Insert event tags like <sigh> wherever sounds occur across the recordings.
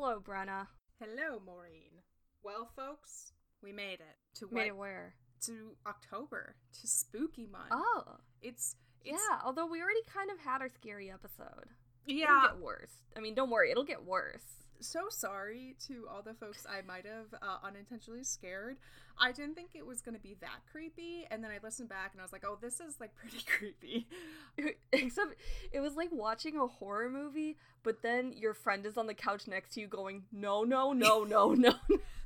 Hello, Brenna. Hello, Maureen. Well, folks, we made it to Made what, it where? to October to Spooky Month. Oh, It's, it's yeah. Although we already kind of had our scary episode. Yeah, it'll get worse. I mean, don't worry, it'll get worse. So sorry to all the folks I might have uh, unintentionally scared. I didn't think it was going to be that creepy, and then I listened back and I was like, "Oh, this is like pretty <laughs> creepy." Except it was like watching a horror movie, but then your friend is on the couch next to you going, "No, no, no, <laughs> no, no."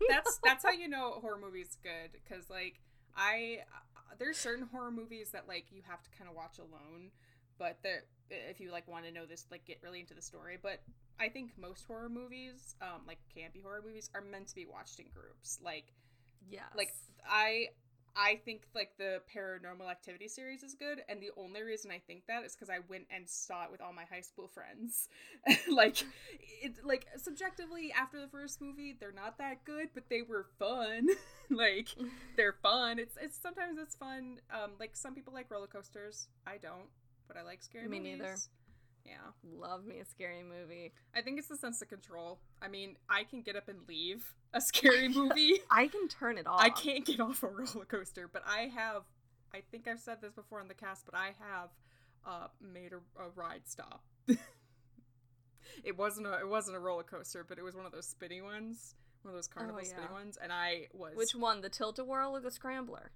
that's that's how you know a horror movie's good because like I uh, there's certain horror movies that like you have to kind of watch alone, but there if you like want to know this like get really into the story. But I think most horror movies, um, like campy horror movies, are meant to be watched in groups. Like yeah, like I I think like the Paranormal Activity series is good, and the only reason I think that is because I went and saw it with all my high school friends. <laughs> like it like subjectively after the first movie, they're not that good, but they were fun. <laughs> like <laughs> they're fun. It's it's sometimes it's fun. Um, like some people like roller coasters. I don't, but I like scary Me movies. neither. Yeah. love me a scary movie. I think it's the sense of control. I mean, I can get up and leave a scary <laughs> movie. I can turn it off. I can't get off a roller coaster, but I have. I think I've said this before on the cast, but I have uh, made a, a ride stop. <laughs> it wasn't a it wasn't a roller coaster, but it was one of those spinny ones, one of those carnival Oh, spinny ones, and I was. Which one, the tilt a whirl or the scrambler?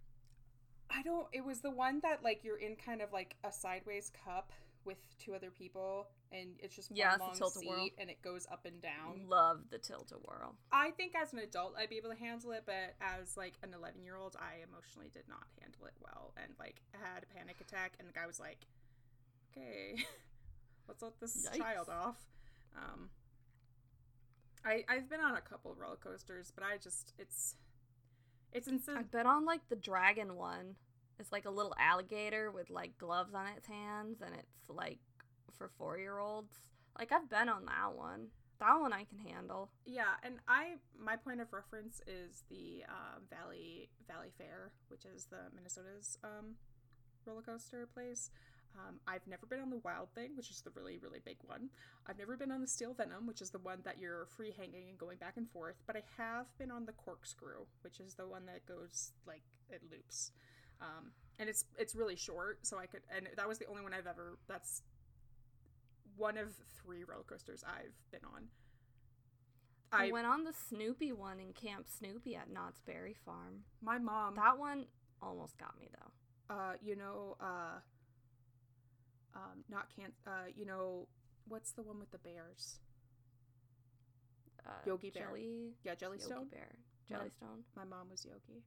I don't. It was the one that like you're in kind of like a sideways cup with two other people, and it's just one Yeah, the long seat, and it goes up and down. Love the tilt a whirl. I think as an adult I'd be able to handle it, but as like an 11 year old, I emotionally did not handle it well, and like had a panic attack. And the guy was like, "Okay, <laughs> let's let this Yikes. child off." Um, I I've been on a couple of roller coasters, but I just it's it's insane. I've been on like the dragon one. It's like a little alligator with like gloves on its hands, and it's like for four year olds. Like I've been on that one. That one I can handle. Yeah, and I my point of reference is the um, Valley Valleyfair, which is the Minnesota's um, roller coaster place. Um, I've never been on the Wild Thing, which is the really really big one. I've never been on the Steel Venom, which is the one that you're free hanging and going back and forth. But I have been on the Corkscrew, which is the one that goes like it loops, um, and it's it's really short. So I could, and that was the only one I've ever. That's one of three roller coasters I've been on. I, I went on the Snoopy one in Camp Snoopy at Knott's Berry Farm. My mom, That one almost got me though. uh, you know, uh, um, not can, uh, you know, what's the one with the bears? Uh, Yogi Bear. Jelly, Yeah, Jellystone. Yogi. Bear. Jellystone. My mom was Yogi.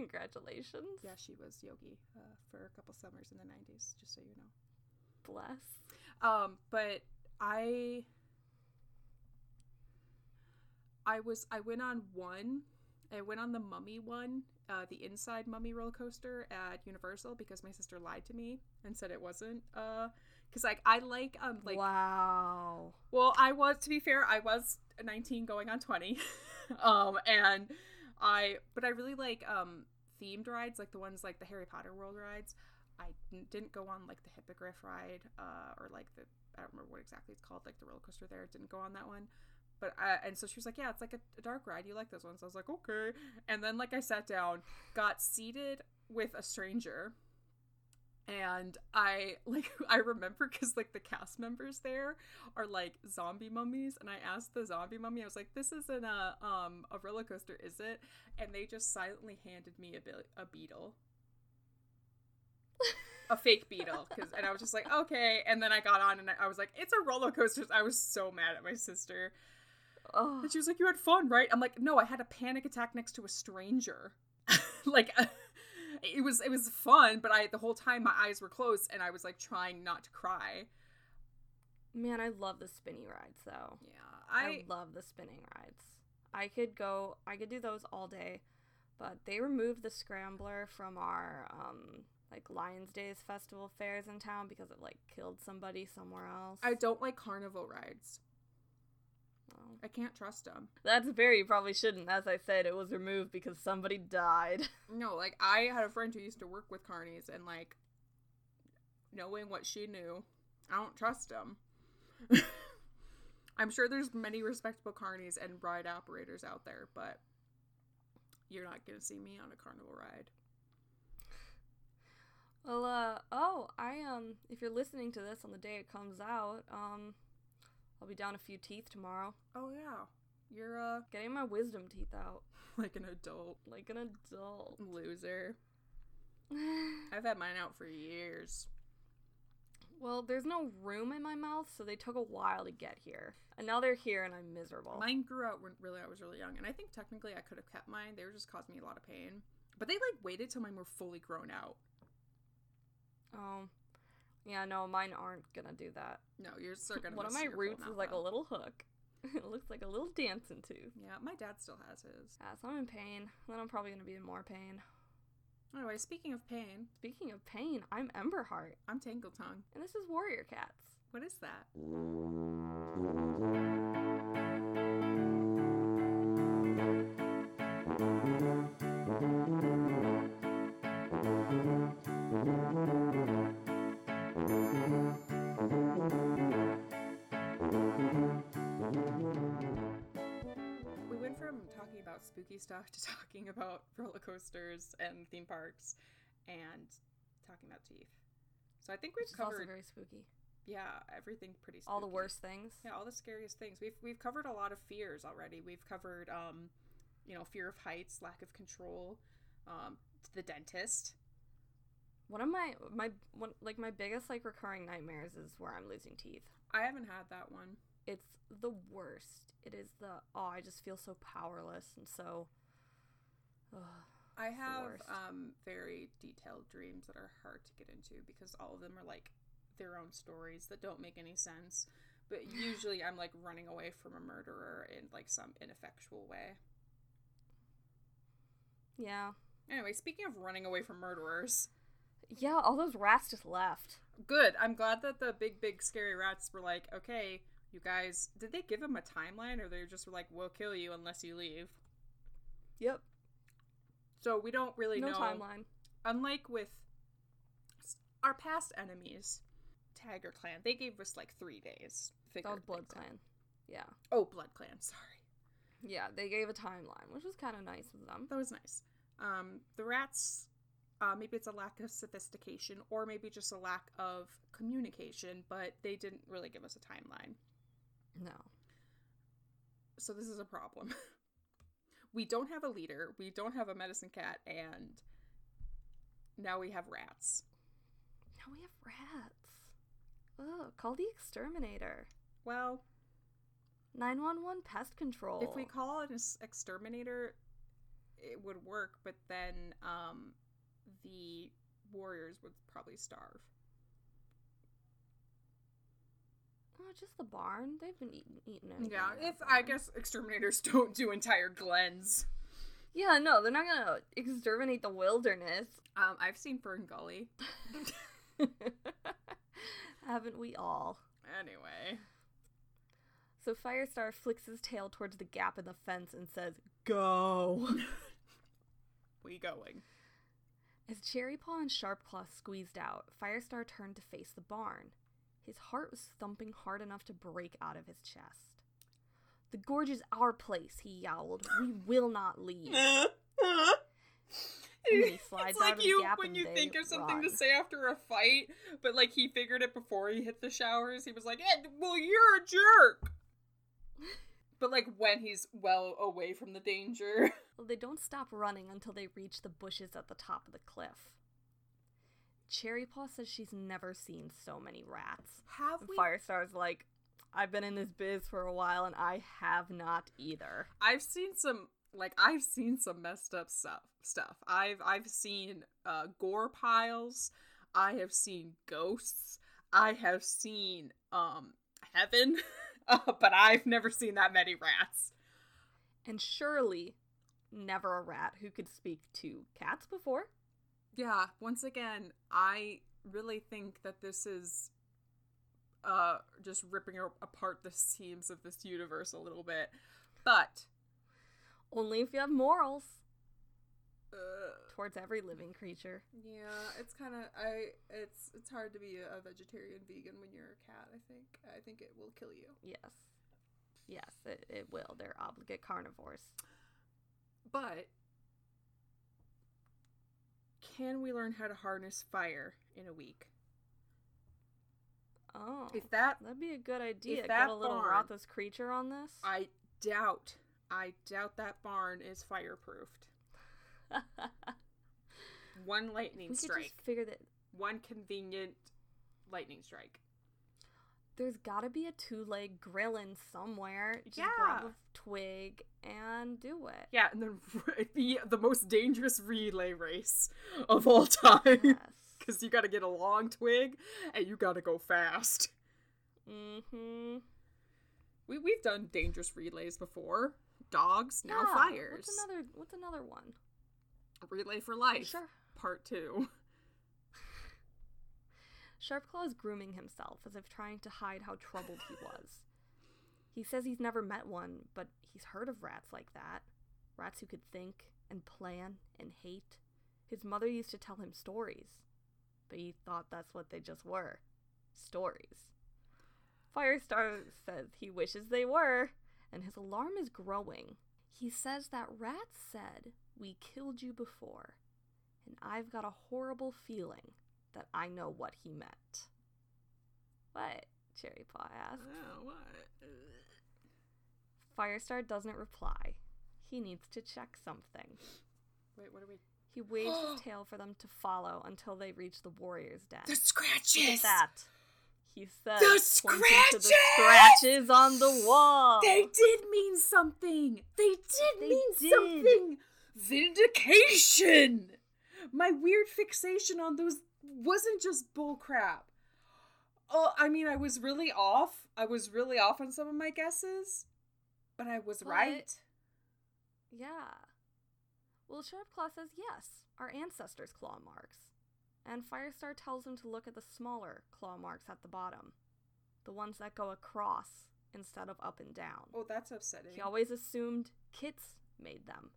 Congratulations. Yeah, she was Yogi uh, for a couple summers in the '90s. Just so you know. Bless. Um, but I, I was I went on one. I went on the Mummy one, uh, the inside Mummy roller coaster at Universal because my sister lied to me and said it wasn't. Uh, because like I like um like wow. Well, I was to be fair, I was 19 going on 20. <laughs> um and I but I really like um themed rides like the ones like the Harry Potter World rides. I didn't go on like the Hippogriff ride uh or like the I don't remember what exactly it's called like the roller coaster there. Didn't go on that one. But I, and so she was like, "Yeah, it's like a, a dark ride. You like those ones?" I was like, "Okay." And then like I sat down, got seated with a stranger and i <laughs> like i remember because like the cast members there are like zombie mummies and i asked the zombie mummy i was like this isn't a um a roller coaster is it? And they just silently handed me a, be- a beetle. A fake beetle because and i was just like okay and then i got on and I, I was like it's a roller coaster. I was so mad at my sister. Oh, and she was like you had fun right? I'm like no i had a panic attack next to a stranger. <laughs> Like it was it was fun but i the whole time my eyes were closed and i was like trying not to cry man, I love the spinny rides though. yeah I, i, love the spinning rides. I could go. I could do those all day, but they removed the scrambler from our um like Lions Days festival fairs in town because it like killed somebody somewhere else. I don't like carnival rides i can't trust them that's fair. You probably shouldn't. As I said, it was removed because somebody died. <laughs> no like i had a friend who used to work with carnies and like knowing what she knew i don't trust them <laughs> I'm sure there's many respectable carnies and ride operators out there, but you're not gonna see me on a carnival ride. Well, uh, oh, I, um, if you're listening to this on the day it comes out, um, I'll be down a few teeth tomorrow. Oh yeah, you're uh Getting my wisdom teeth out. <laughs> like an adult Like an adult. loser. <sighs> I've had mine out for years. well, there's no room in my mouth, so they took a while to get here. And now they're here and I'm miserable. Mine grew out when really I was really young, and I think technically I could have kept mine. They were just causing me a lot of pain. But they like waited till mine were fully grown out. Yeah, no, mine aren't gonna do that. No, yours are gonna. One of my roots is like a little hook. <laughs> it looks like a little dancing tooth. Yeah, my dad still has his. Yeah, so I'm in pain. Then I'm probably gonna be in more pain. Anyway, speaking of pain, Speaking of pain, I'm Emberheart, I'm Tangle Tongue. and this is Warrior Cats. What is that? To <laughs> talking about roller coasters and theme parks and talking about teeth. So I think we've Which covered very spooky. yeah, everything pretty spooky. All the worst things. Yeah, all the scariest things. We've we've covered a lot of fears already. We've covered um, you know, fear of heights, lack of control, um, the dentist. One of my my one like my biggest like recurring nightmares is where I'm losing teeth. I haven't had that one. It's the worst. It is the oh, I just feel so powerless and so. Ugh. I have um very detailed dreams that are hard to get into because all of them are like their own stories that don't make any sense. But <sighs> usually I'm like running away from a murderer in like some ineffectual way. Yeah, Anyway, speaking of running away from murderers, yeah. All those rats just left. good. I'm glad that the big, big, scary rats were like, okay, you guys, did they give them a timeline or they just were like, we'll kill you unless you leave? Yep. So we don't really No know. timeline. Unlike with our past enemies, Tiger Clan, they gave us like three days. to That Blood things out. Clan. Yeah. Oh, Blood Clan, sorry. Yeah, they gave a timeline, which was kind of nice of them. That was nice. Um, the rats, uh, maybe it's a lack of sophistication or maybe just a lack of communication, but they didn't really give us a timeline. No. so this is a problem. <laughs> we don't have a leader, we don't have a medicine cat, and now we have rats. Now we have rats. Ugh, call the exterminator. Well, 911 pest control. if we call an exterminator, it would work, but then um, the warriors would probably starve. Oh, just the barn. They've been eating, eating anything Yeah, if I guess exterminators <laughs> don't do entire glens. Yeah, no, they're not gonna exterminate the wilderness. Um, I've seen FernGully. <laughs> Haven't we all? Anyway, So Firestar flicks his tail towards the gap in the fence and says, Go! <laughs> we going. As Cherrypaw and Sharpclaw squeezed out, Firestar turned to face the barn. His heart was thumping hard enough to break out of his chest. The gorge is our place, he yowled. We will not leave. <laughs> And he slides it's like out of the you when you think of something to say after a fight, but like he figured it before he hit the showers. He was like, eh, "Well, you're a jerk." but like when he's well away from the danger, <laughs> Well, they don't stop running until they reach the bushes at the top of the cliff. Cherrypaw says she's never seen so many rats. have we? Firestar's like, I've been in this biz for a while and I have not either. I've seen some like I've seen some messed up stuff. Stuff. I've I've seen uh, gore piles. I have seen ghosts. I have seen um heaven, <laughs> uh, but I've never seen that many rats. And surely never a rat who could speak to cats before. Yeah, once again, I really think that this is uh just ripping apart the seams of this universe a little bit. But Only if you have morals uh, towards every living creature. yeah, it's kind of I it's it's hard to be a vegetarian vegan when you're a cat, I think. I think it will kill you. Yes. Yes, it, it will. They're obligate carnivores. But can we learn how to harness fire in a week? Oh, If that that'd be a good idea. Get a little barn- creature on this. I doubt, I doubt that barn is fireproofed. <laughs> One lightning we could strike, just figure that one convenient lightning strike. there's got to be a two-leg grill in somewhere. Just grab Yeah. a twig and do it. Yeah, and then <laughs> it'd be the most dangerous relay race of all time. Yes. Because you got to get a long twig and you got to go fast. mm-hmm. We we've done dangerous relays before. Dogs now Yeah, fires. What's another? What's another one? Relay for life. Sure. Part two. <laughs> Sharpclaw is grooming himself as if trying to hide how troubled he <laughs> was. He says he's never met one, but he's heard of rats like that. Rats who could think and plan and hate. His mother used to tell him stories, but he thought that's what they just were stories. Firestar says he wishes they were, and his alarm is growing. He says that rats said, We killed you before, and I've got a horrible feeling that I know what he meant. What? Cherry Paw asks. Oh, what? Firestar doesn't reply. He needs to check something. Wait, what are we? He waves his <gasps> tail for them to follow until they reach the warrior's den. The scratches. Look at that. He says, The to the scratches! scratches on the wall. They did mean something. They did They mean did. something. Vindication. My weird fixation on those wasn't just bullcrap. Oh, I mean, I was really off. I was really off on some of my guesses, but I was But- right. Yeah. Well, Sharpclaw says yes, our ancestors' claw marks. And Firestar tells him to look at the smaller claw marks at the bottom, the ones that go across instead of up and down. Oh, that's upsetting. He always assumed kits made them.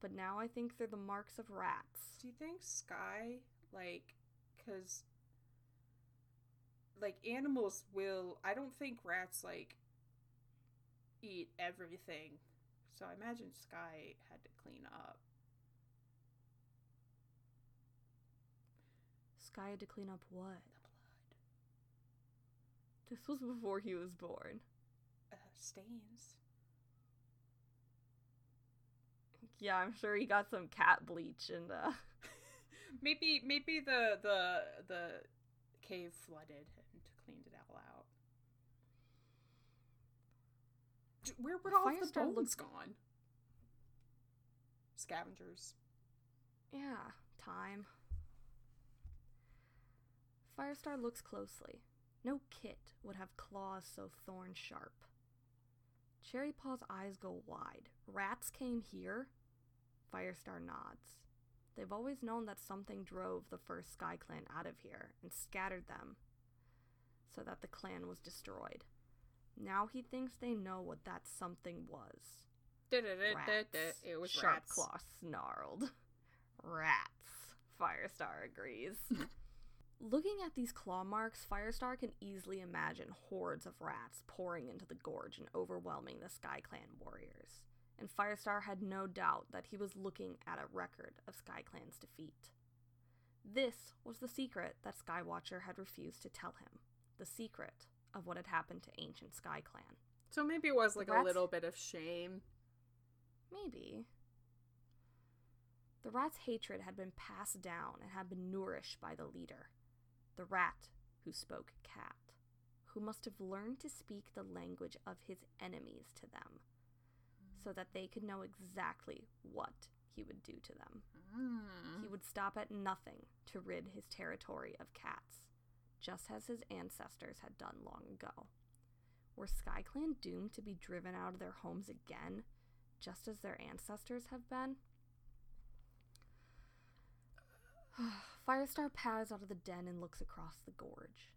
But now I think they're the marks of rats. Do you think Sky, like, because, like, animals will. I don't think rats, like, eat everything. So I imagine Sky had to clean up. Sky had to clean up what? The blood. This was before he was born. Uh, stains. Yeah, I'm sure he got some cat bleach and uh <laughs> maybe, maybe the, the, the cave flooded and cleaned it all out. D- Where would all the bones looks- gone? Scavengers. Yeah, time. Firestar looks closely. No kit would have claws so thorn sharp. Cherry Paw's eyes go wide. Rats came here? Firestar nods. They've always known that something drove the first Sky Clan out of here and scattered them so that the clan was destroyed. Now he thinks they know what that something was. Rats. It was Sharp. Claw snarled. Rats. Firestar agrees. <laughs> Looking at these claw marks, Firestar can easily imagine hordes of rats pouring into the gorge and overwhelming the Sky Clan warriors. And Firestar had no doubt that he was looking at a record of Sky Clan's defeat. This was the secret that Skywatcher had refused to tell him. The secret of what had happened to ancient Sky Clan. So maybe it was like a little bit of shame. Maybe. The rat's hatred had been passed down and had been nourished by the leader, the rat who spoke cat, who must have learned to speak the language of his enemies to them, so that they could know exactly what he would do to them. Mm. He would stop at nothing to rid his territory of cats, just as his ancestors had done long ago. Were SkyClan doomed to be driven out of their homes again, just as their ancestors have been? <sighs> Firestar pads out of the den and looks across the gorge.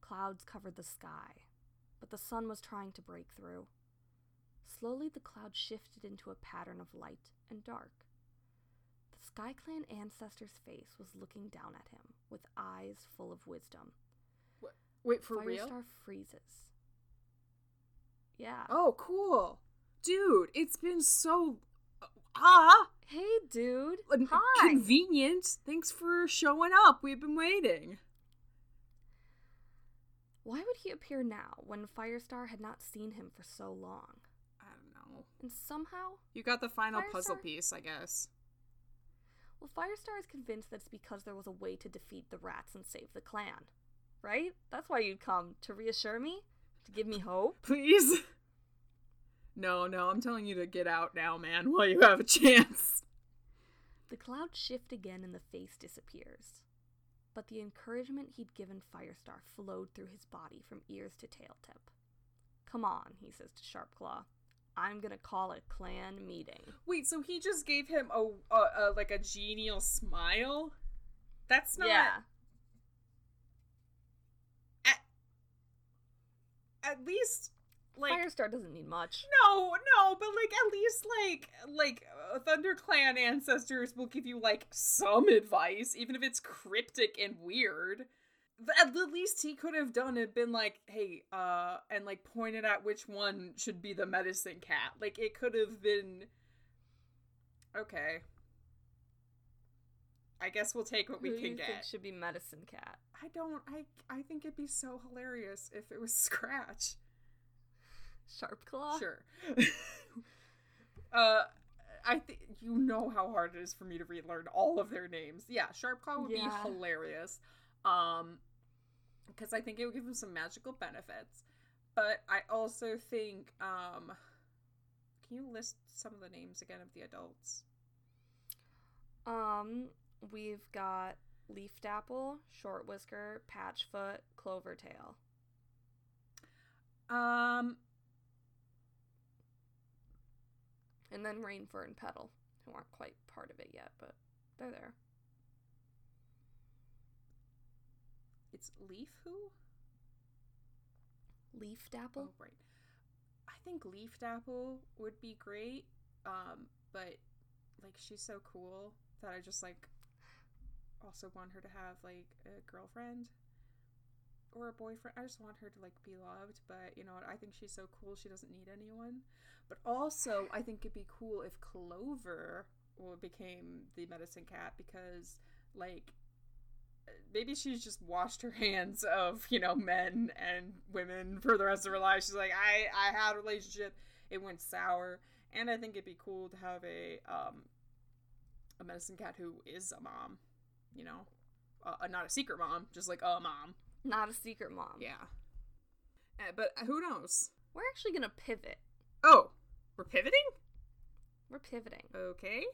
Clouds covered the sky, but the sun was trying to break through. Slowly, the clouds shifted into a pattern of light and dark. The SkyClan ancestor's face was looking down at him with eyes full of wisdom. Wait, for Firestar real? freezes. Yeah. Oh, cool. Dude, it's been so. Ah! Hey, dude. Hi. Convenient. Thanks for showing up. We've been waiting. Why would he appear now when Firestar had not seen him for so long? I don't know. And somehow, You got the final puzzle piece, I guess. well, Firestar is convinced that it's because there was a way to defeat the rats and save the clan. Right? That's why you'd come to reassure me? To give me hope? Please. No, no, I'm telling you to get out now, man, while you have a chance. The clouds shift again and the face disappears. But the encouragement he'd given Firestar flowed through his body from ears to tail tip. Come on, he says to Sharpclaw. I'm gonna call a clan meeting. Wait, so he just gave him a, a, a like a genial smile? That's not Yeah. At least like Firestar doesn't need much. no, no, but like at least like like uh, ThunderClan ancestors will give you like some advice, even if it's cryptic and weird. At the least he could have done it been like, hey, uh, and like pointed at which one should be the medicine cat. Like it could have been okay. I guess we'll take what we Who do can get. should be Medicine Cat? I don't. I I think it'd be so hilarious if it was <laughs> Scratch. Sharpclaw? Sure. uh, I think you know how hard it is for me to relearn all of their names. Yeah, Sharpclaw would Yeah. be hilarious. Um, because I think it would give him some magical benefits. But I also think, um, can you list some of the names again of the adults? Um, we've got Leaf Dapple, Short Whisker, Patchfoot, Clovertail. Um, And then Rainfur and Petal, who aren't quite part of it yet, but they're there. it's Leaf who? Leaf Dapple? Oh, right. I think Leaf Dapple would be great. Um, but like she's so cool that I just like also want her to have like a girlfriend or a boyfriend. I just want her to like be loved, but you know what? I think she's so cool she doesn't need anyone. But also, I think it'd be cool if Clover became the medicine cat because like maybe she's just washed her hands of you know men and women for the rest of her life she's like i i had a relationship it went sour and i think it'd be cool to have a um a medicine cat who is a mom you know uh, not a secret mom just like a mom Not a secret mom. yeah Uh, but who knows We're actually gonna pivot. oh we're pivoting We're pivoting. okay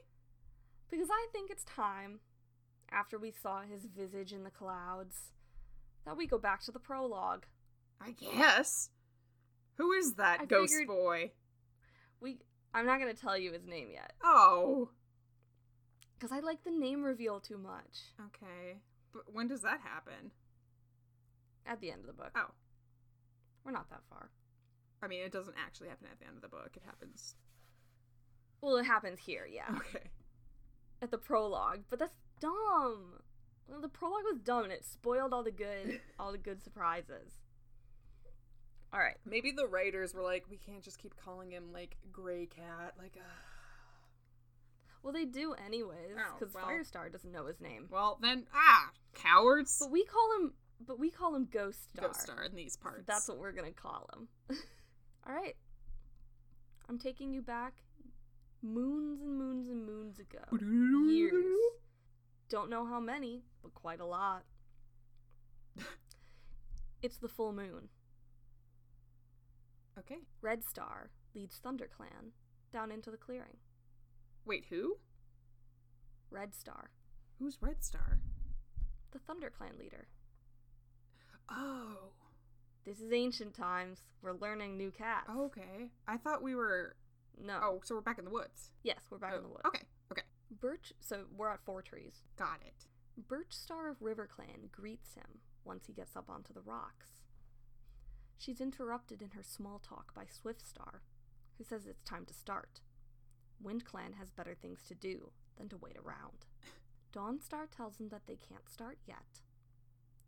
Because I think it's time, after we saw his visage in the clouds, that we go back to the prologue. i guess who is that I ghost boy We I'm not gonna tell you his name yet. oh Because I like the name reveal too much. okay but when does that happen At the end of the book. oh We're not that far. I mean, it doesn't actually happen at the end of the book. It happens. Well, it happens here, yeah. Okay. At the prologue. But that's dumb. Well, the prologue was dumb and it spoiled all the good <laughs> all the good surprises. Alright. Maybe the writers were like, we can't just keep calling him like Gray Cat. Like, uh... Well they do anyways, Oh, because well. Firestar doesn't know his name. well then, ah, cowards. But we call him but we call him Ghost Star. Ghost Star in these So parts. that's what we're gonna call him. <laughs> Alright. I'm taking you back moons and moons and moons ago. Years. Don't know how many, but quite a lot. <laughs> it's the full moon. Okay. Red Star leads ThunderClan down into the clearing. Wait, who? Red Star, Who's Red Star? the Thunder Clan leader. Oh. This is ancient times. We're learning new cats. Okay. I thought we were. no. Oh, so we're back in the woods. Yes, we're back in Oh, the woods. Okay. Okay. Birch. So we're at Four Trees. Got it. Birch Star of River Clan greets him once he gets up onto the rocks. She's interrupted in her small talk by Swift Star, who says it's time to start. Wind Clan has better things to do than to wait around. <laughs> Dawn Star tells them that they can't start yet.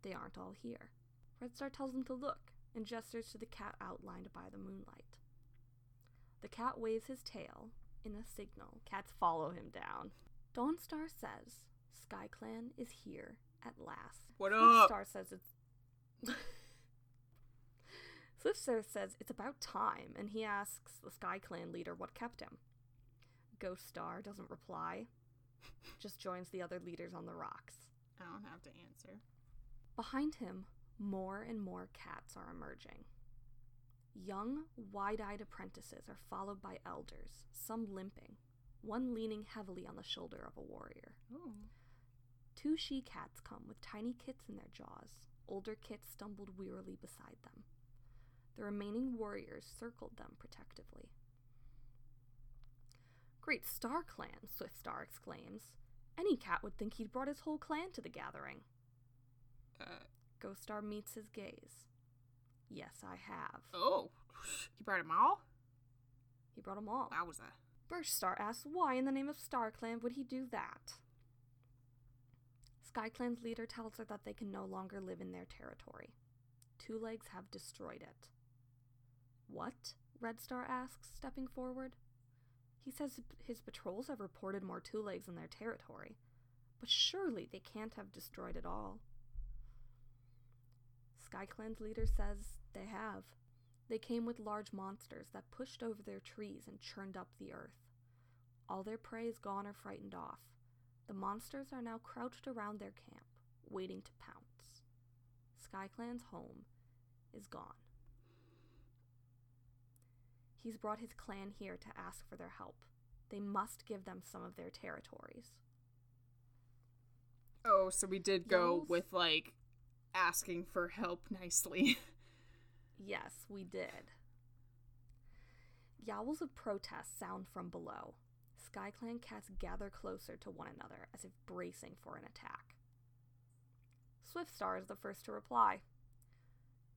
They aren't all here. Red Star tells them to look and gestures to the cat outlined by the moonlight. The cat waves his tail. In a signal, cats follow him down. Dawnstar says SkyClan is here at last. What up? Star says it's. <laughs> Swiftstar says it's about time, and he asks the SkyClan leader what kept him. Ghost Star doesn't reply, just joins the other leaders on the rocks. I don't have to answer. Behind him, more and more cats are emerging. Young, wide eyed apprentices are followed by elders, some limping, one leaning heavily on the shoulder of a warrior. Oh. Two she cats come with tiny kits in their jaws. Older kits stumbled wearily beside them. The remaining warriors circled them protectively. Great Star Clan, Swift Star exclaims. Any cat would think he'd brought his whole clan to the gathering. Uh, Ghost Star meets his gaze. Yes, I have. oh. You brought them all? He brought 'em all. Wowza. Birch Star asks why in the name of Star Clan would he do that? Sky Clan's leader tells her that they can no longer live in their territory. Two Legs have destroyed it. What? Red Star asks, stepping forward. He says his patrols have reported more Two Legs in their territory, but surely they can't have destroyed it all. SkyClan's leader says they have. They came with large monsters that pushed over their trees and churned up the earth. All their prey is gone or frightened off. The monsters are now crouched around their camp, waiting to pounce. SkyClan's home is gone. He's brought his clan here to ask for their help. They must give them some of their territories. Oh, so we did go Yowls? with like asking for help nicely. <laughs> Yes, we did. Yowls of protest sound from below. Sky Clan cats gather closer to one another as if bracing for an attack. Swiftstar is the first to reply.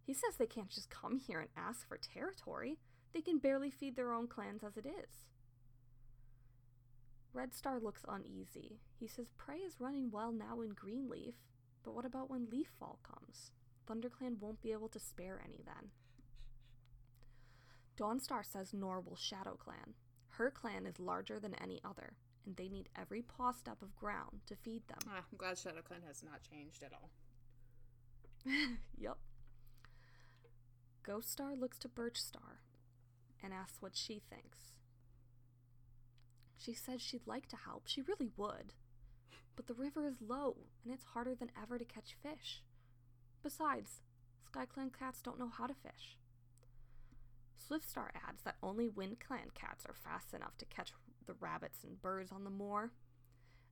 He says they can't just come here and ask for territory. They can barely feed their own clans as it is. Red Star looks uneasy. He says prey is running well now in Greenleaf, but what about when Leaffall comes? ThunderClan won't be able to spare any then. Dawnstar says nor will ShadowClan. Her clan is larger than any other, and they need every paw step of ground to feed them. Ah, I'm glad Shadow Clan has not changed at all. <laughs> yep. Ghost Star looks to Birch Star and asks what she thinks. She says she'd like to help, she really would. But the river is low, and it's harder than ever to catch fish. Besides, SkyClan cats don't know how to fish. Swiftstar adds that only Wind Clan cats are fast enough to catch the rabbits and birds on the moor,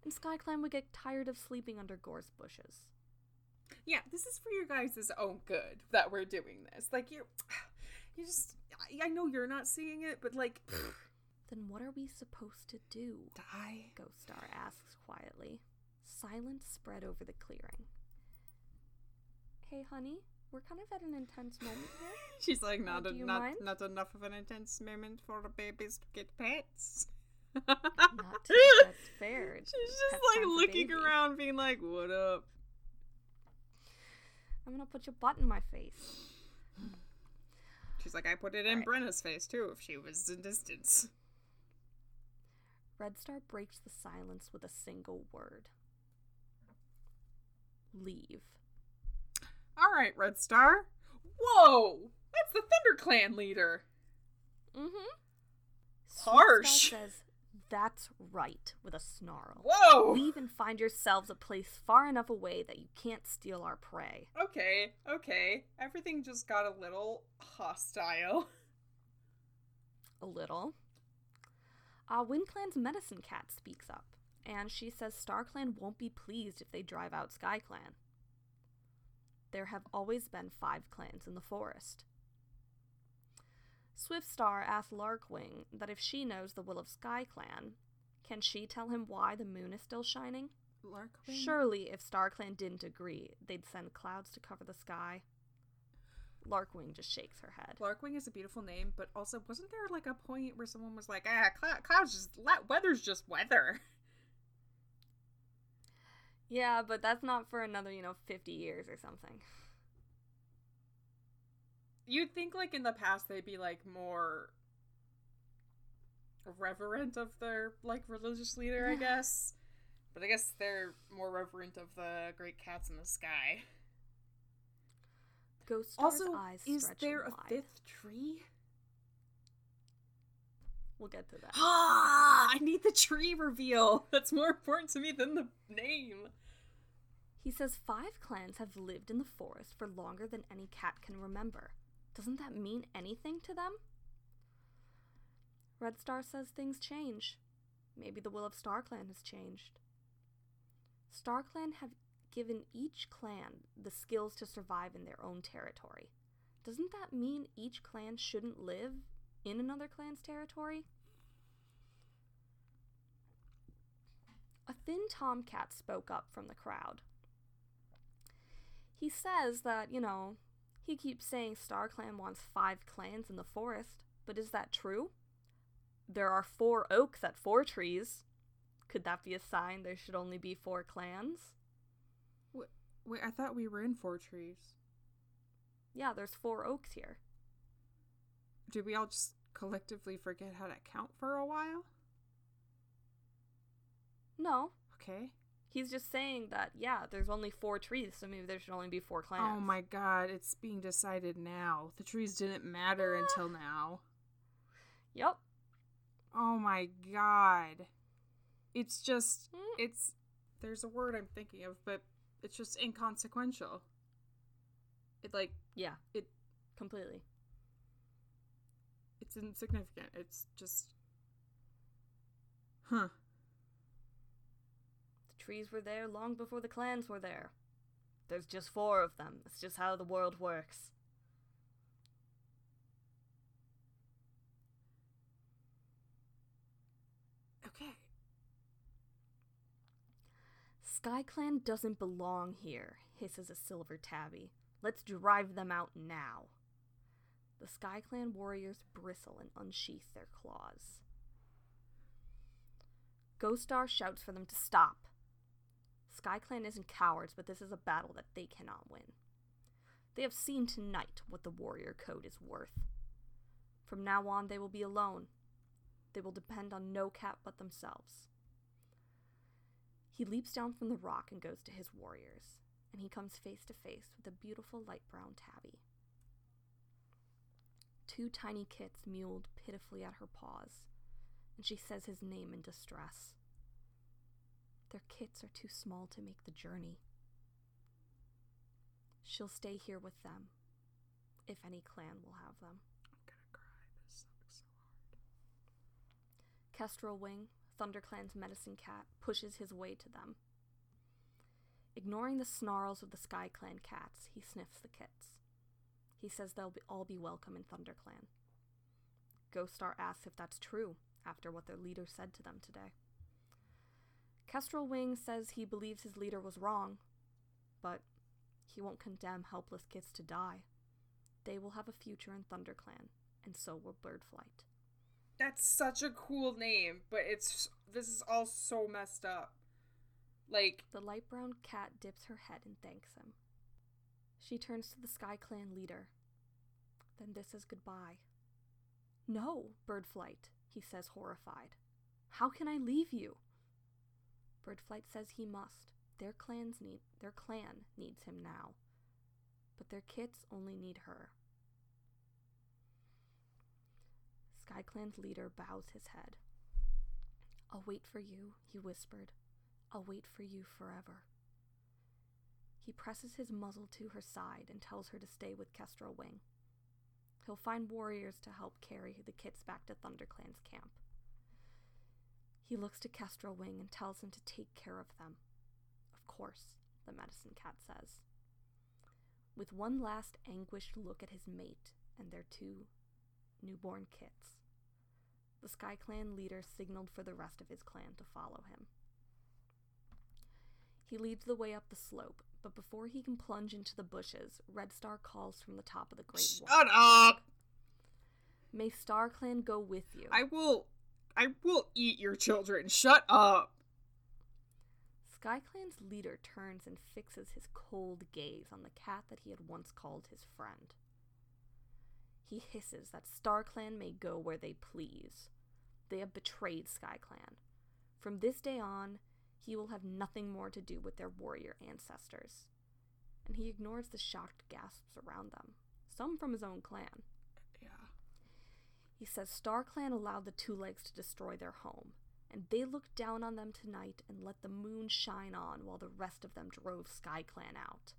and SkyClan would get tired of sleeping under gorse bushes. Yeah, this is for your guys' own good that we're doing this. Like you're, you just. I- I know you're not seeing it, but like, <sighs> Then what are we supposed to do? die. Ghost Star asks quietly. Silence spread over the clearing. Hey, honey, we're kind of at an intense moment here. <laughs> She's like, uh, not do a, not mind? not enough of an intense moment for the babies to get pets. Not to <laughs> fared. She's just pet like looking around, being like, "What up?" I'm gonna put your butt in my face. She's like, "I put it in Right. Brenna's face too if she was in distance." Red Star breaks the silence with a single word. Leave. All right, Red Star. Whoa, that's the Thunder Clan leader. Mm-hmm. Harsh. says, That's right, with a snarl. Whoa. Leave and find yourselves a place far enough away that you can't steal our prey. Okay, okay. Everything just got a little hostile. A little. Uh, WindClan's medicine cat speaks up, and she says StarClan won't be pleased if they drive out SkyClan. There have always been five clans in the forest. Swiftstar asks Larkwing that if she knows the will of Sky Clan, can she tell him why the moon is still shining? Larkwing. Surely, if Star Clan didn't agree, they'd send clouds to cover the sky. Larkwing just shakes her head. Larkwing is a beautiful name, but also wasn't there like a point where someone was like, "Ah, cl- clouds just la- weather's just weather." Yeah, but that's not for another, you know, 50 years or something. You'd think like in the past they'd be like more reverent of their like religious leader, I guess. But I guess they're more reverent of the great cats in the sky. Ghost Also, eyes is there a wide. fifth tree? We'll get to that. <gasps> Ah, I need the tree reveal. <laughs> That's more important to me than the name. He says five clans have lived in the forest for longer than any cat can remember. Doesn't that mean anything to them? Red Star says things change. Maybe the will of StarClan has changed. StarClan have given each clan the skills to survive in their own territory. Doesn't that mean each clan shouldn't live in another clan's territory? A thin tomcat spoke up from the crowd. He says that, you know, he keeps saying StarClan wants five clans in the forest, but is that true? There are four oaks at four trees. Could that be a sign there should only be four clans? Wait, I thought we were in four trees. Yeah, there's four oaks here. Did we all just collectively forget how to count for a while? No, Okay. He's just saying that, yeah, there's only four trees, so maybe there should only be four clans. Oh my god, it's being decided now. The trees didn't matter until now. Yep. Oh my god. It's just Mm. it's there's a word I'm thinking of, but it's just inconsequential. It like Yeah. It- completely. it's insignificant. It's just Huh. Trees were there long before the clans were there. There's just four of them. It's just how the world works. Okay. Sky Clan doesn't belong here, hisses a silver tabby. Let's drive them out now. The Sky Clan warriors bristle and unsheath their claws. Ghost Star shouts for them to stop. SkyClan isn't cowards, but this is a battle that they cannot win. They have seen tonight what the warrior code is worth. From now on, they will be alone. They will depend on no cat but themselves. He leaps down from the rock and goes to his warriors, and he comes face to face with a beautiful light brown tabby. Two tiny kits mewled pitifully at her paws, and she says his name in distress. Their kits are too small to make the journey. She'll stay here with them, if any clan will have them. I'm gonna cry. This sucks so hard. Kestrel Wing, ThunderClan's medicine cat, pushes his way to them. Ignoring the snarls of the Sky Clan cats, he sniffs the kits. He says they'll be, all be welcome in ThunderClan. Ghost Star asks if that's true after what their leader said to them today. Kestrel Wing says he believes his leader was wrong, but he won't condemn helpless kids to die. They will have a future in ThunderClan, and so will Birdflight. That's such a cool name, but it's this is all so messed up. Like The light brown cat dips her head and thanks him. She turns to the Sky Clan leader. Then this is goodbye. No, Birdflight, he says, horrified. How can I leave you? Birdflight says he must. Their clans need their clan needs him now. But their kits only need her. SkyClan's leader bows his head. I'll wait for you, he whispered. I'll wait for you forever. He presses his muzzle to her side and tells her to stay with Kestrel Wing. He'll find warriors to help carry the kits back to ThunderClan's camp. He looks to Kestrel Wing and tells him to take care of them. Of course, the medicine cat says. With one last anguished look at his mate and their two newborn kits, the Sky Clan leader signaled for the rest of his clan to follow him. He leads the way up the slope, but before he can plunge into the bushes, Red Star calls from the top of the Great Wall. Shut up! May Star Clan go with you. I will I will eat your children. Shut up. SkyClan's leader turns and fixes his cold gaze on the cat that he had once called his friend. He hisses that StarClan may go where they please, They have betrayed SkyClan. From this day on, he will have nothing more to do with their warrior ancestors. And he ignores the shocked gasps around them, some from his own clan. He says StarClan allowed the Two Legs to destroy their home, and they looked down on them tonight and let the moon shine on while the rest of them drove Sky Clan out.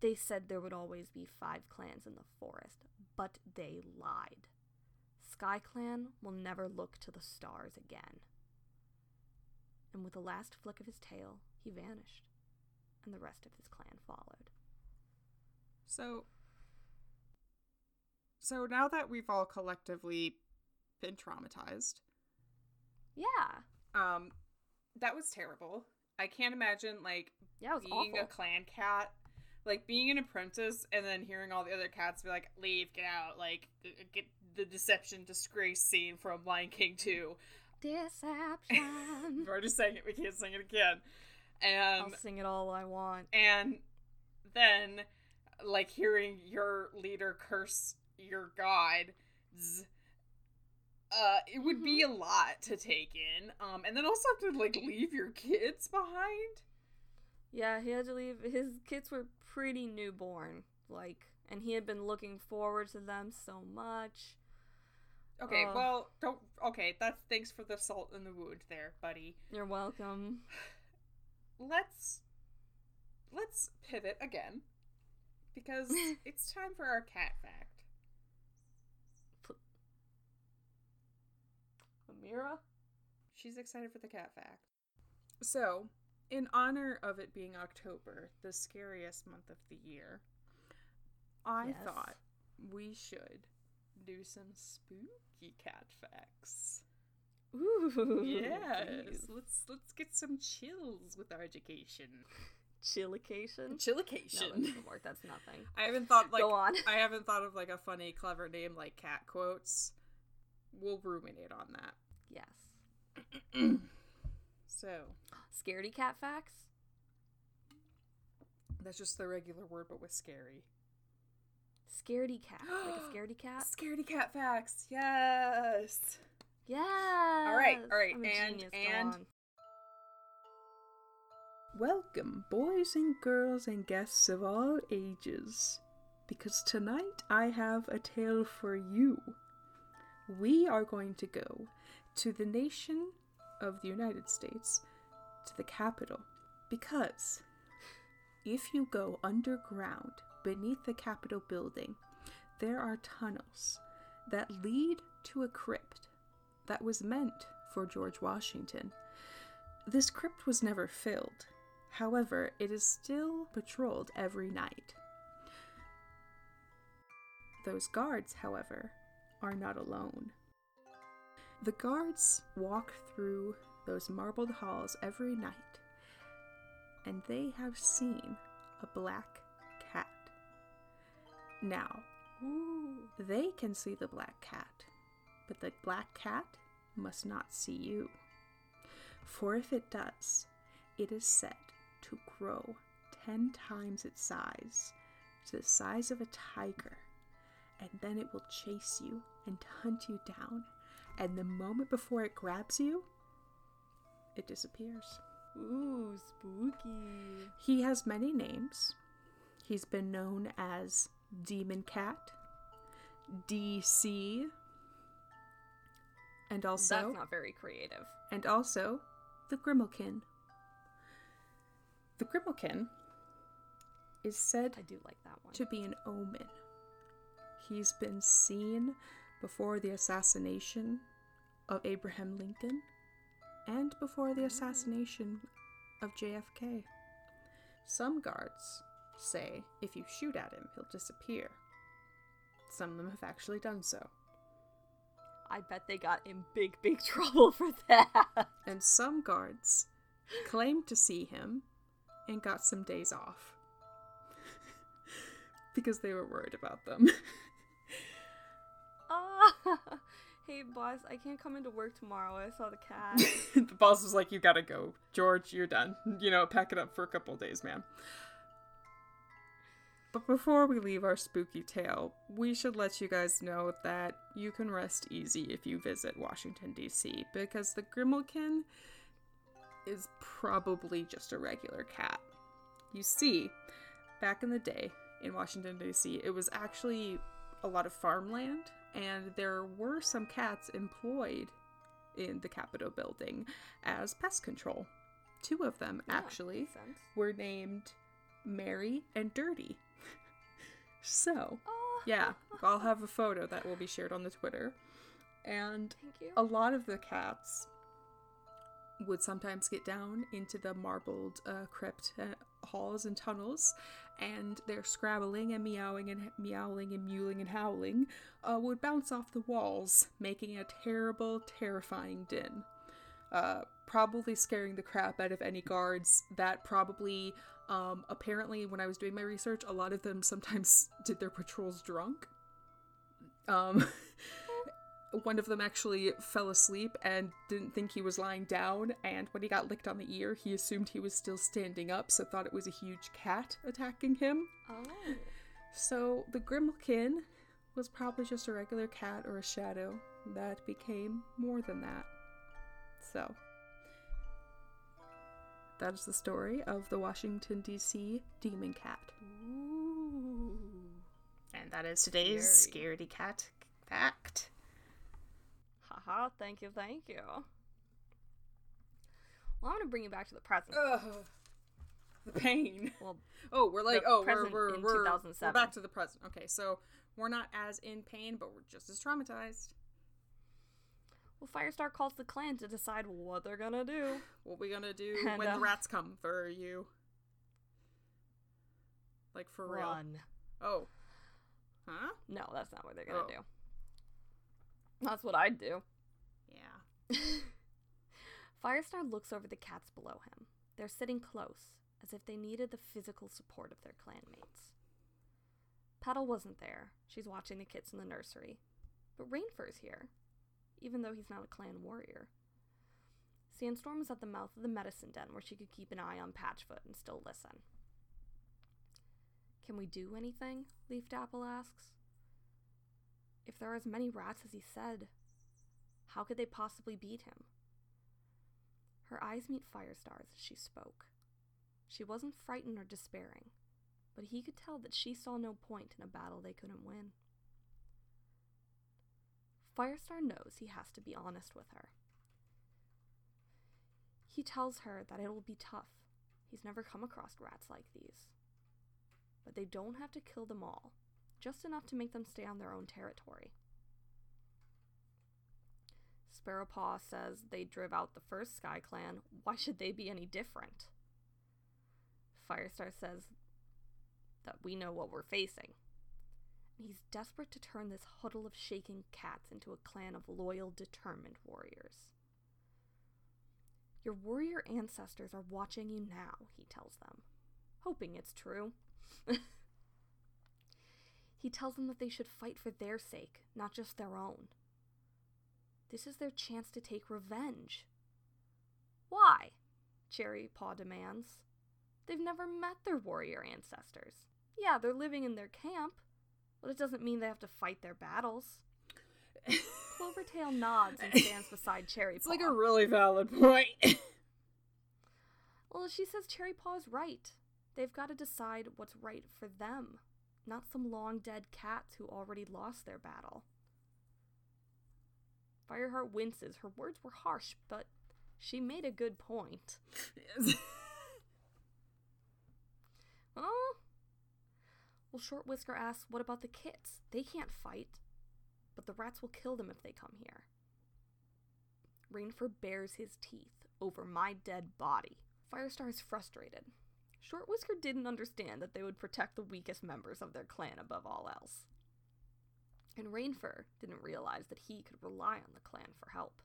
They said there would always be five clans in the forest, but they lied. Sky Clan will never look to the stars again. And with a last flick of his tail, he vanished, and the rest of his clan followed. So So now that we've all collectively been traumatized, Yeah. um that was terrible. I can't imagine like Yeah, being awful. a clan cat, like being an apprentice and then hearing all the other cats be like, "Leave, get out," like get the deception disgrace scene from Lion King 2. Deception. We're just saying it, we can't sing it again. I'll And sing it all I want. and then like hearing your leader curse your god uh it would be a lot to take in um and then also have to like leave your kids behind Yeah, he had to leave. His kids were pretty newborn, like, and he had been looking forward to them so much. okay Ugh. well don't okay that's thanks for the salt in the wound there buddy You're welcome. let's let's pivot again because <laughs> it's time for our cat fact Amira? She's excited for the cat fact. So, in honor of it being October, the scariest month of the year, I Yes. thought we should do some spooky cat facts. Ooh. yes, let's let's get some chills with our education. Chillication? No, Chillication. doesn't work. That's nothing. I haven't thought like Go on. I haven't thought of like a funny, clever name like cat quotes. We'll ruminate on that. Yes. <clears throat> So Scaredy cat facts? that's just the regular word, but with scary. Scaredy cat. like a <gasps> scaredy cat? Scaredy cat facts. Yes. Yes. all right, I'm a and- and- Welcome, boys and girls and guests of all ages, because tonight I have a tale for you. We are going to go to the nation of the United States, to the Capitol, because if you go underground beneath the Capitol building, there are tunnels that lead to a crypt that was meant for George Washington. This crypt was never filled. However, it is still patrolled every night. Those guards, however, are not alone. The guards walk through those marbled halls every night, and they have seen a black cat. Now, Ooh. they can see the black cat, but the black cat must not see you. For if it does, it is said to grow ten times its size, to the size of a tiger, and then it will chase you and hunt you down, and the moment before it grabs you, it disappears. Ooh, spooky. He has many names. He's been known as Demon Cat, DC, and also That's not very creative. and also the Grimalkin. The Grimalkin is said I do like that one. to be an omen. He's been seen before the assassination of Abraham Lincoln and before the assassination of JFK. Some guards say if you shoot at him, he'll disappear. Some of them have actually done so. I bet they got in big, big <laughs> trouble for that. And some guards claimed to see him and got some days off <laughs> because they were worried about them. <laughs> <laughs> Hey, boss, I can't come into work tomorrow. I saw the cat. <laughs> the boss was like, "You gotta go, George. You're done. You know, pack it up for a couple days, man." But before we leave our spooky tale, we should let you guys know that you can rest easy if you visit Washington, D.C., because the Grimalkin is probably just a regular cat. You see, back in the day in Washington, D.C., it was actually a lot of farmland, and there were some cats employed in the Capitol building as pest control. Two of them, Yeah, actually, were named Mary and Dirty. <laughs> so, Oh, yeah, <laughs> I'll have a photo that will be shared on the Twitter. And Thank you. a lot of the cats would sometimes get down into the marbled uh, crypt uh, halls and tunnels, and their scrabbling and meowing and meowing and mewling and howling uh, would bounce off the walls, making a terrible, terrifying din. Uh, probably scaring the crap out of any guards that probably um, apparently when i was doing my research a lot of them sometimes <laughs> did their patrols drunk um, <laughs> one of them actually fell asleep and didn't think he was lying down and when he got licked on the ear he assumed he was still standing up so thought it was a huge cat attacking him oh. so the Grimalkin was probably just a regular cat or a shadow that became more than that. So that is the story of the Washington D.C. demon cat. Ooh. And that is today's Scary. scaredy cat fact. Haha, thank you, thank you. Well, I'm gonna bring you back to the present. Ugh. The pain. <laughs> Well, Oh, we're like, oh, we're, we're, we're, we're back to the present. Okay, so we're not as in pain, but we're just as traumatized. well, Firestar calls the clan to decide what they're gonna do. What we gonna do <laughs> And, when uh, the rats come for you? Like for real? Run. Oh, huh? No, that's not what they're gonna Oh. do. That's what I'd do. <laughs> Firestar looks over the cats below him. They're sitting close, as if they needed the physical support of their clanmates. Petal wasn't there. She's watching the kits in the nursery. But Rainfur's here, even though he's not a clan warrior. Sandstorm was at the mouth of the medicine den where she could keep an eye on Patchfoot and still listen. Can we do anything? Leaf Dapple asks. If there are as many rats as he said, how could they possibly beat him? Her eyes meet Firestar's as she spoke. She wasn't frightened or despairing, but he could tell that she saw no point in a battle they couldn't win. Firestar knows he has to be honest with her. He tells her that it will be tough. He's never come across rats like these. But they don't have to kill them all, just enough to make them stay on their own territory. Sparrowpaw says they drove out the first Sky Clan. Why should they be any different? Firestar says that we know what we're facing. He's desperate to turn this huddle of shaking cats into a clan of loyal, determined warriors. Your warrior ancestors are watching you now, he tells them, hoping it's true. <laughs> he tells them that they should fight for their sake, not just their own. This is their chance to take revenge. Why? Cherry Paw demands. They've never met their warrior ancestors. Yeah, they're living in their camp, but it doesn't mean they have to fight their battles. Clovertail <laughs> nods and stands beside Cherry It's like a really valid point. Well, she says Cherry Paw's right. They've got to decide what's right for them, not some long dead cats who already lost their battle. Fireheart winces. Her words were harsh, but she made a good point. <laughs> Oh? Well, Short Whisker asks, what about the kits? They can't fight, but the rats will kill them if they come here. Rainfur bares his teeth over my dead body. Firestar is frustrated. Short Whisker didn't understand that they would protect the weakest members of their clan above all else. And Rainfur didn't realize that he could rely on the clan for help.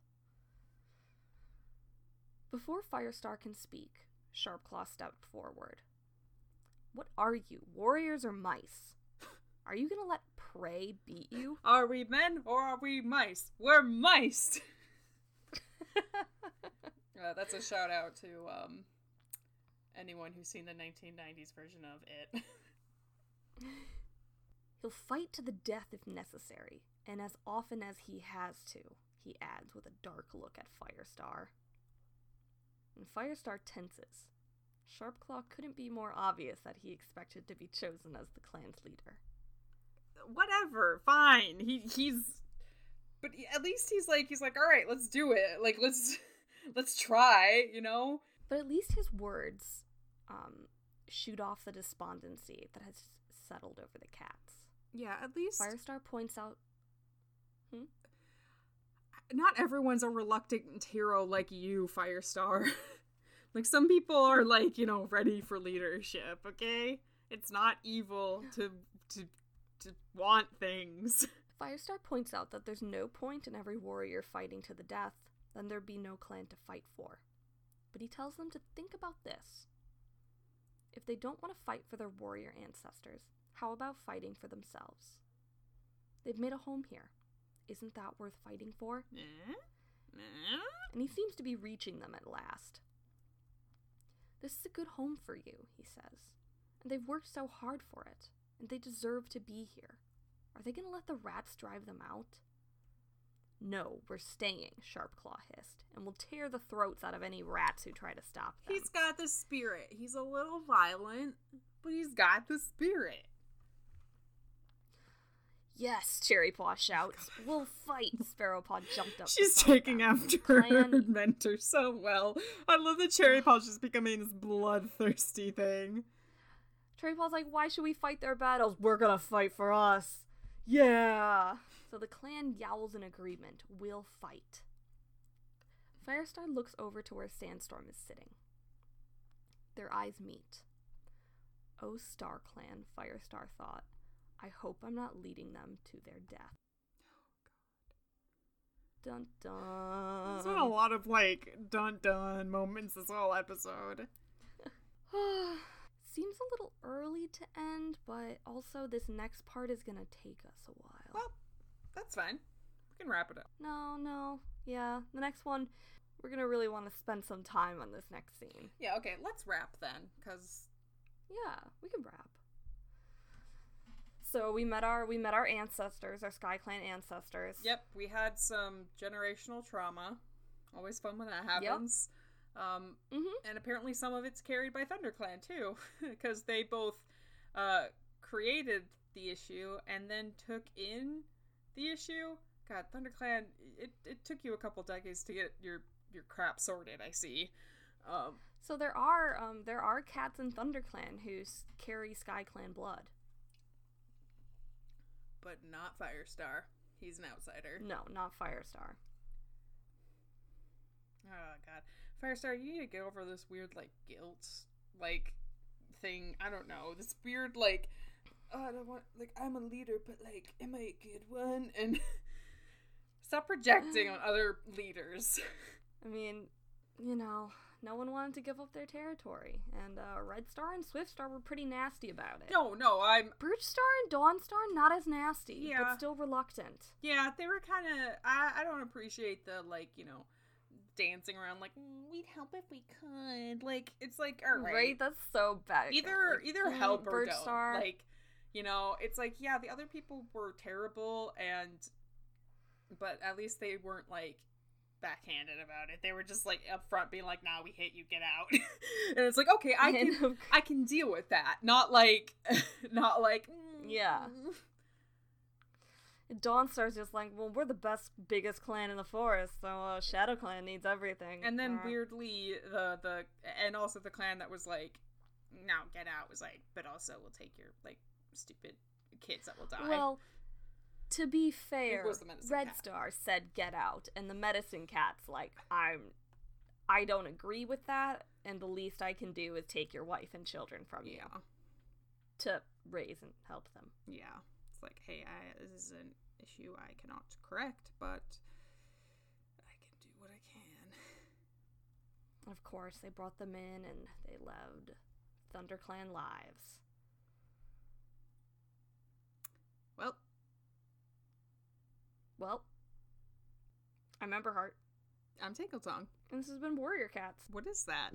Before Firestar can speak, Sharpclaw stepped forward. What are you, warriors or mice? Are you gonna let prey beat you? <laughs> are we men or are we mice? We're mice. <laughs> Uh, that's a shout out to um, anyone who's seen the 1990s version of it. <laughs> He'll fight to the death if necessary, and as often as he has to, he adds with a dark look at Firestar. And Firestar tenses. Sharpclaw couldn't be more obvious that he expected to be chosen as the clan's leader. Whatever, fine. He he's but at least he's like he's like all right, let's do it. Like let's <laughs> let's try, you know? But at least his words um shoot off the despondency that has settled over the cats. Yeah, at least Firestar points out hmm? not everyone's a reluctant hero like you, Firestar. <laughs> like some people are like, you know, ready for leadership, okay? It's not evil to to to want things. <laughs> Firestar points out that there's no point in every warrior fighting to the death, then there'd be no clan to fight for. But he tells them to think about this. If they don't want to fight for their warrior ancestors, how about fighting for themselves? They've made a home here. Isn't that worth fighting for? Mm-hmm. And he seems to be reaching them at last. This is a good home for you, he says. And they've worked so hard for it, and they deserve to be here. Are they going to let the rats drive them out? No, we're staying, Sharpclaw hissed, and we'll tear the throats out of any rats who try to stop them. He's got the spirit. He's a little violent, but he's got the spirit. Yes, Cherrypaw shouts. We'll fight. Sparrowpaw jumped up. She's taking them. after Clan- her mentor so well. I love that Cherrypaw's just becoming this bloodthirsty thing. Cherrypaw's like, why should we fight their battles? We're gonna fight for us. Yeah. So the clan yowls in agreement. We'll fight. Firestar looks over to where Sandstorm is sitting. Their eyes meet. Oh, Star Clan, Firestar thought. I hope I'm not leading them to their death. <gasps> Dun dun. There's been a lot of like dun dun moments this whole episode. <sighs> Seems a little early to end, but also this next part is gonna take us a while. Well, that's fine. We can wrap it up. No, no. Yeah, the next one, we're gonna really want to spend some time on this next scene. Yeah, okay, let's wrap then, because Yeah, we can wrap. So we met our we met our ancestors, our Sky Clan ancestors. yep, we had some generational trauma. Always fun when that happens. Um, Mm-hmm. and apparently some of it's carried by Thunder Clan too, <laughs> because they both uh, created the issue and then took in the issue. God, ThunderClan, it, it took you a couple decades to get your your crap sorted. I see. Um, So there are um there are cats in Thunder Clan who carry Sky Clan blood. But not Firestar. He's an outsider. No, not Firestar. Oh god, Firestar, you need to get over this weird like guilt like thing. I don't know this weird like. Oh, I don't want like I'm a leader, but like, am I a good one? <laughs> And stop projecting on <sighs> other leaders. I mean, you know, no one wanted to give up their territory, and uh, Red Star and Swift Star were pretty nasty about it. No, no, I'm. Birch Star and Dawn Star not as nasty, Yeah. but still reluctant. Yeah, they were kind of. I I don't appreciate the like you know, dancing around like "Mm, we'd help if we could. Like it's like all right, Right? That's so bad. either Like, either mm, help or Birch don't. Star. Like, you know, it's like yeah, the other people were terrible, and but at least they weren't like backhanded about it. They were just like upfront, being like, "Nah, we hate you, get out." <laughs> and it's like, okay, I can I can deal with that. Not like, <laughs> not like, "Mm, Yeah. Dawn Star's just like, well, we're the best, biggest clan in the forest, so uh, Shadow Clan needs everything. And then Uh, weirdly, the the and also the clan that was like, now get out," was like, "But also we'll take your like stupid kids that will die." Well, to be fair, Red cat. Star said get out, and the medicine cat's like, I'm, I don't agree with that, and the least I can do is take your wife and children from you to raise and help them. yeah. It's like, hey, I, this is an issue I cannot correct, but I can do what I can. Of course, they brought them in, and they lived ThunderClan lives. Well, Well, I'm Emberheart, I'm Tinkle Tongue. and this has been Warrior Cats. What is that?